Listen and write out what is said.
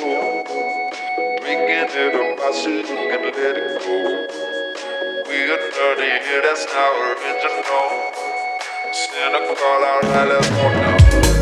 go. Making it a possible, can let it go. We are dirty, yeah, that's our original. Send a call out, right, let's now.